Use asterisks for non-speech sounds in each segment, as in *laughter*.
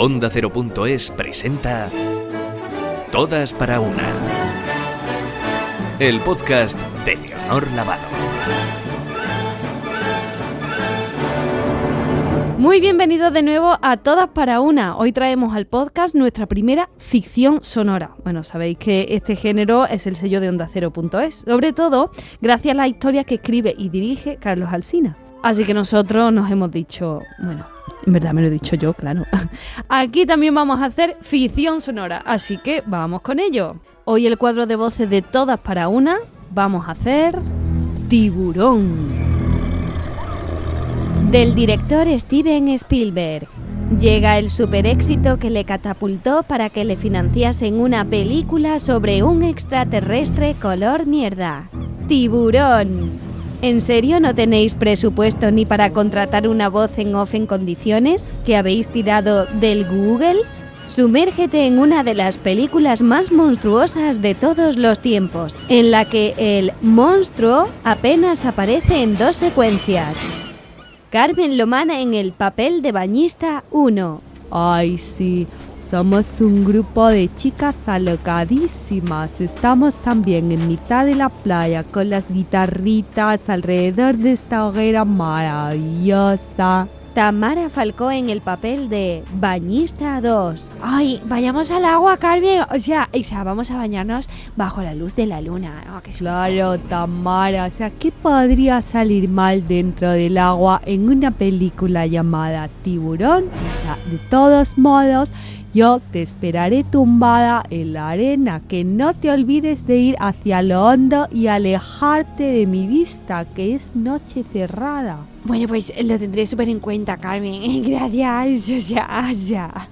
Onda 0.es presenta Todas para una. El podcast de Leonor Lavado. Muy bienvenidos de nuevo a Todas para una. Hoy traemos al podcast nuestra primera ficción sonora. Bueno, sabéis que este género es el sello de Onda 0.es, sobre todo gracias a las historias que escribe y dirige Carlos Alsina. Así que nosotros nos hemos dicho, bueno, en verdad me lo he dicho yo, claro. *laughs* Aquí también vamos a hacer ficción sonora, así que vamos con ello. Hoy el cuadro de voces de todas para una, vamos a hacer Tiburón. Del director Steven Spielberg. Llega el super éxito que le catapultó para que le financiasen una película sobre un extraterrestre color mierda. Tiburón. ¿En serio no tenéis presupuesto ni para contratar una voz en off en condiciones que habéis tirado del Google? Sumérgete en una de las películas más monstruosas de todos los tiempos, en la que el monstruo apenas aparece en dos secuencias. Carmen Lomana en el papel de bañista 1. Ay, sí, somos un grupo de chicas alocadísimas. Estamos también en mitad de la playa con las guitarritas alrededor de esta hoguera maravillosa. Tamara Falcó en el papel de Bañista 2. Ay, vayamos al agua, Carmen. O sea, o sea, vamos a bañarnos bajo la luz de la luna. Oh, qué Claro, Tamara. O sea, ¿qué podría salir mal dentro del agua en una película llamada Tiburón? O sea, de todos modos, yo te esperaré tumbada en la arena, que no te olvides de ir hacia lo hondo y alejarte de mi vista, que es noche cerrada. Bueno, pues lo tendré súper en cuenta, Carmen. *laughs* Gracias. O sea, ya.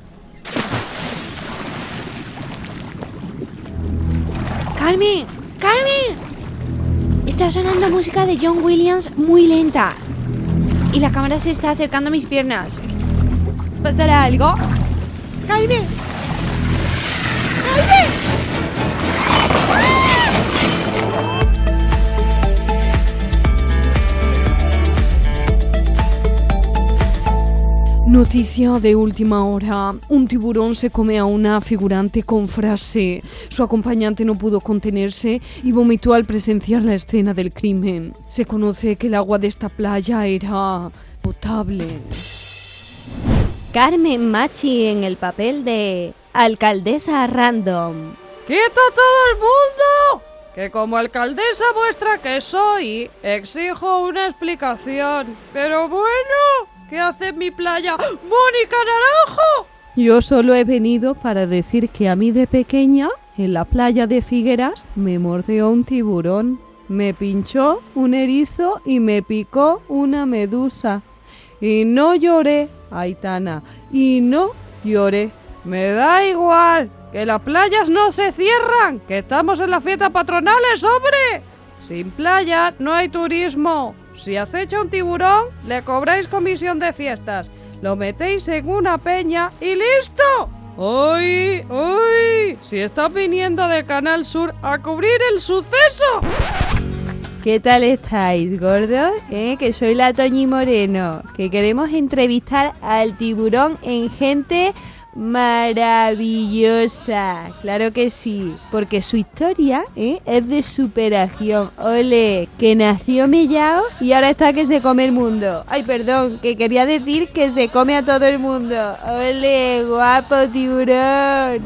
Carmen, Carmen. Está sonando música de John Williams muy lenta. Y la cámara se está acercando a mis piernas. ¿Pasará algo? ¡Jaime! Noticia de última hora. Un tiburón se come a una figurante con frase. Su acompañante no pudo contenerse y vomitó al presenciar la escena del crimen. Se conoce que el agua de esta playa era potable. Carmen Machi en el papel de Alcaldesa Random. ¡Quieto todo el mundo! Que como alcaldesa vuestra que soy, exijo una explicación. Pero bueno, ¿qué hace en mi playa Mónica Naranjo? Yo solo he venido para decir que a mí de pequeña, en la playa de Figueras, me mordió un tiburón, me pinchó un erizo y me picó una medusa. Y no lloré, Aitana, y no lloré. Me da igual, que las playas no se cierran, que estamos en las fiestas patronales, hombre. Sin playa no hay turismo. Si acecha un tiburón, le cobráis comisión de fiestas. Lo metéis en una peña y listo. ¡Uy! ¡Uy! Si está viniendo de Canal Sur a cubrir el suceso. ¿Qué tal estáis, gordos? ¿Eh? Que soy la Toñi Moreno, que queremos entrevistar al tiburón en gente maravillosa. Claro que sí, porque su historia ¿eh? es de superación. Ole, que nació mellao y ahora está que se come el mundo. Ay, perdón, que quería decir que se come a todo el mundo. Ole, guapo tiburón.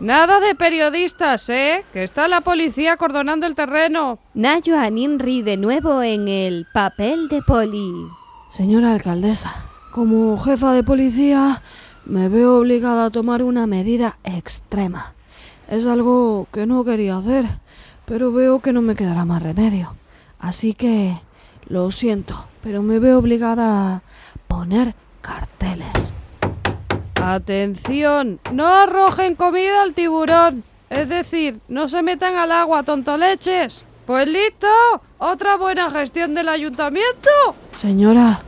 Nada de periodistas, ¿eh? Que está la policía acordonando el terreno. Nayo Aninri de nuevo en el papel de Poli. Señora alcaldesa, como jefa de policía, me veo obligada a tomar una medida extrema. Es algo que no quería hacer, pero veo que no me quedará más remedio. Así que lo siento, pero me veo obligada a poner carteles. Atención, no arrojen comida al tiburón. Es decir, no se metan al agua, tontoleches. Pues listo, otra buena gestión del ayuntamiento. Señora,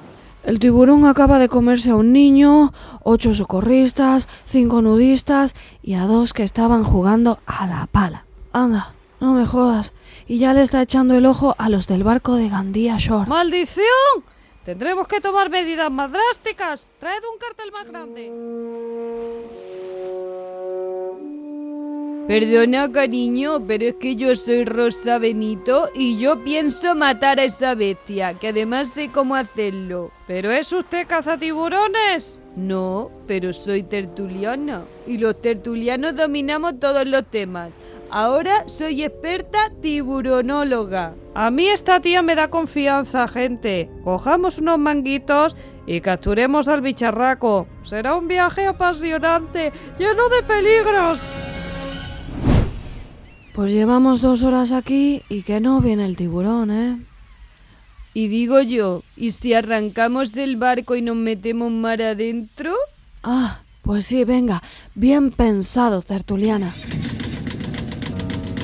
el tiburón acaba de comerse a un niño, ocho socorristas, cinco nudistas y a dos que estaban jugando a la pala. Anda, no me jodas. Y ya le está echando el ojo a los del barco de Gandía Shore. ¡Maldición! Tendremos que tomar medidas más drásticas. Traed un cartel más grande. Perdona, cariño, pero es que yo soy Rosa Benito y yo pienso matar a esa bestia, que además sé cómo hacerlo. ¿Pero es usted cazatiburones? No, pero soy tertuliana y los tertulianos dominamos todos los temas. Ahora soy experta tiburonóloga. A mí esta tía me da confianza, gente. Cojamos unos manguitos y capturemos al bicharraco. Será un viaje apasionante, lleno de peligros. Pues llevamos dos horas aquí y que no viene el tiburón, ¿eh? Y digo yo, ¿y si arrancamos del barco y nos metemos mar adentro? Ah, pues sí, venga, bien pensado, tertuliana.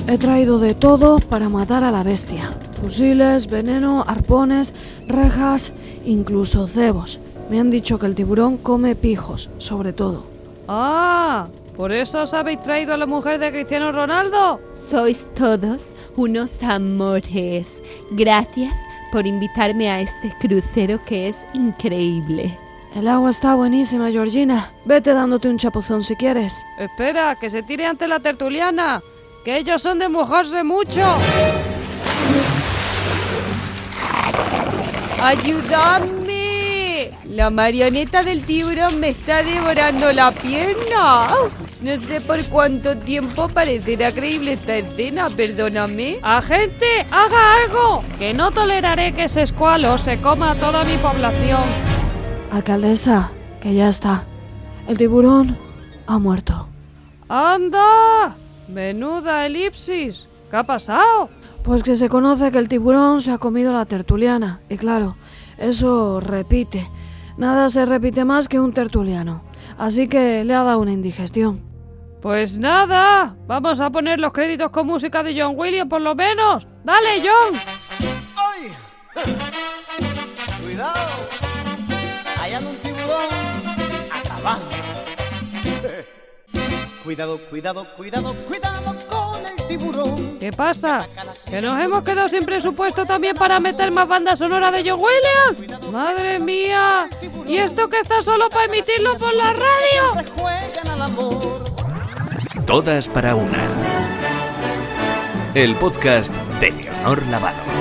He traído de todo para matar a la bestia. Fusiles, veneno, arpones, rejas, incluso cebos. Me han dicho que el tiburón come pijos, sobre todo. Ah, ¿por eso os habéis traído a la mujer de Cristiano Ronaldo? Sois todos unos amores. Gracias por invitarme a este crucero que es increíble. El agua está buenísima, Georgina. Vete dándote un chapuzón si quieres. Espera, que se tire ante la tertuliana, que ellos son de mojarse mucho. ¡Ayúdame! La marioneta del tiburón me está devorando la pierna. No sé por cuánto tiempo parecerá creíble esta escena, perdóname. ¡Agente, haga algo! Que no toleraré que ese escualo se coma a toda mi población. Alcaldesa, que ya está. El tiburón ha muerto. ¡Anda! Menuda elipsis. ¿Qué ha pasado? Pues que se conoce que el tiburón se ha comido la tertuliana. Y claro, eso repite. Nada se repite más que un tertuliano. Así que le ha dado una indigestión. Pues nada, vamos a poner los créditos con música de John Williams por lo menos. ¡Dale, John! ¡Ay! *laughs* ¡Cuidado! Hay un tiburón acabando. Cuidado, cuidado, cuidado, cuidado con el tiburón. ¿Qué pasa? ¿Que nos hemos quedado sin presupuesto también para meter más banda sonora de John Williams? ¡Madre mía! ¿Y esto que está solo para emitirlo por la radio? Todas para una. El podcast de Leonor Lavado.